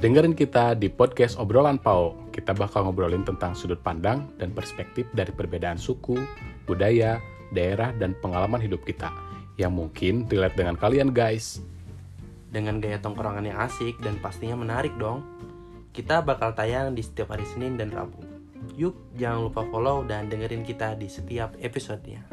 Dengerin kita di podcast Obrolan Pau. Kita bakal ngobrolin tentang sudut pandang dan perspektif dari perbedaan suku, budaya, daerah, dan pengalaman hidup kita. Yang mungkin relate dengan kalian guys. Dengan gaya tongkrongan yang asik dan pastinya menarik dong. Kita bakal tayang di setiap hari Senin dan Rabu. Yuk, jangan lupa follow dan dengerin kita di setiap episodenya.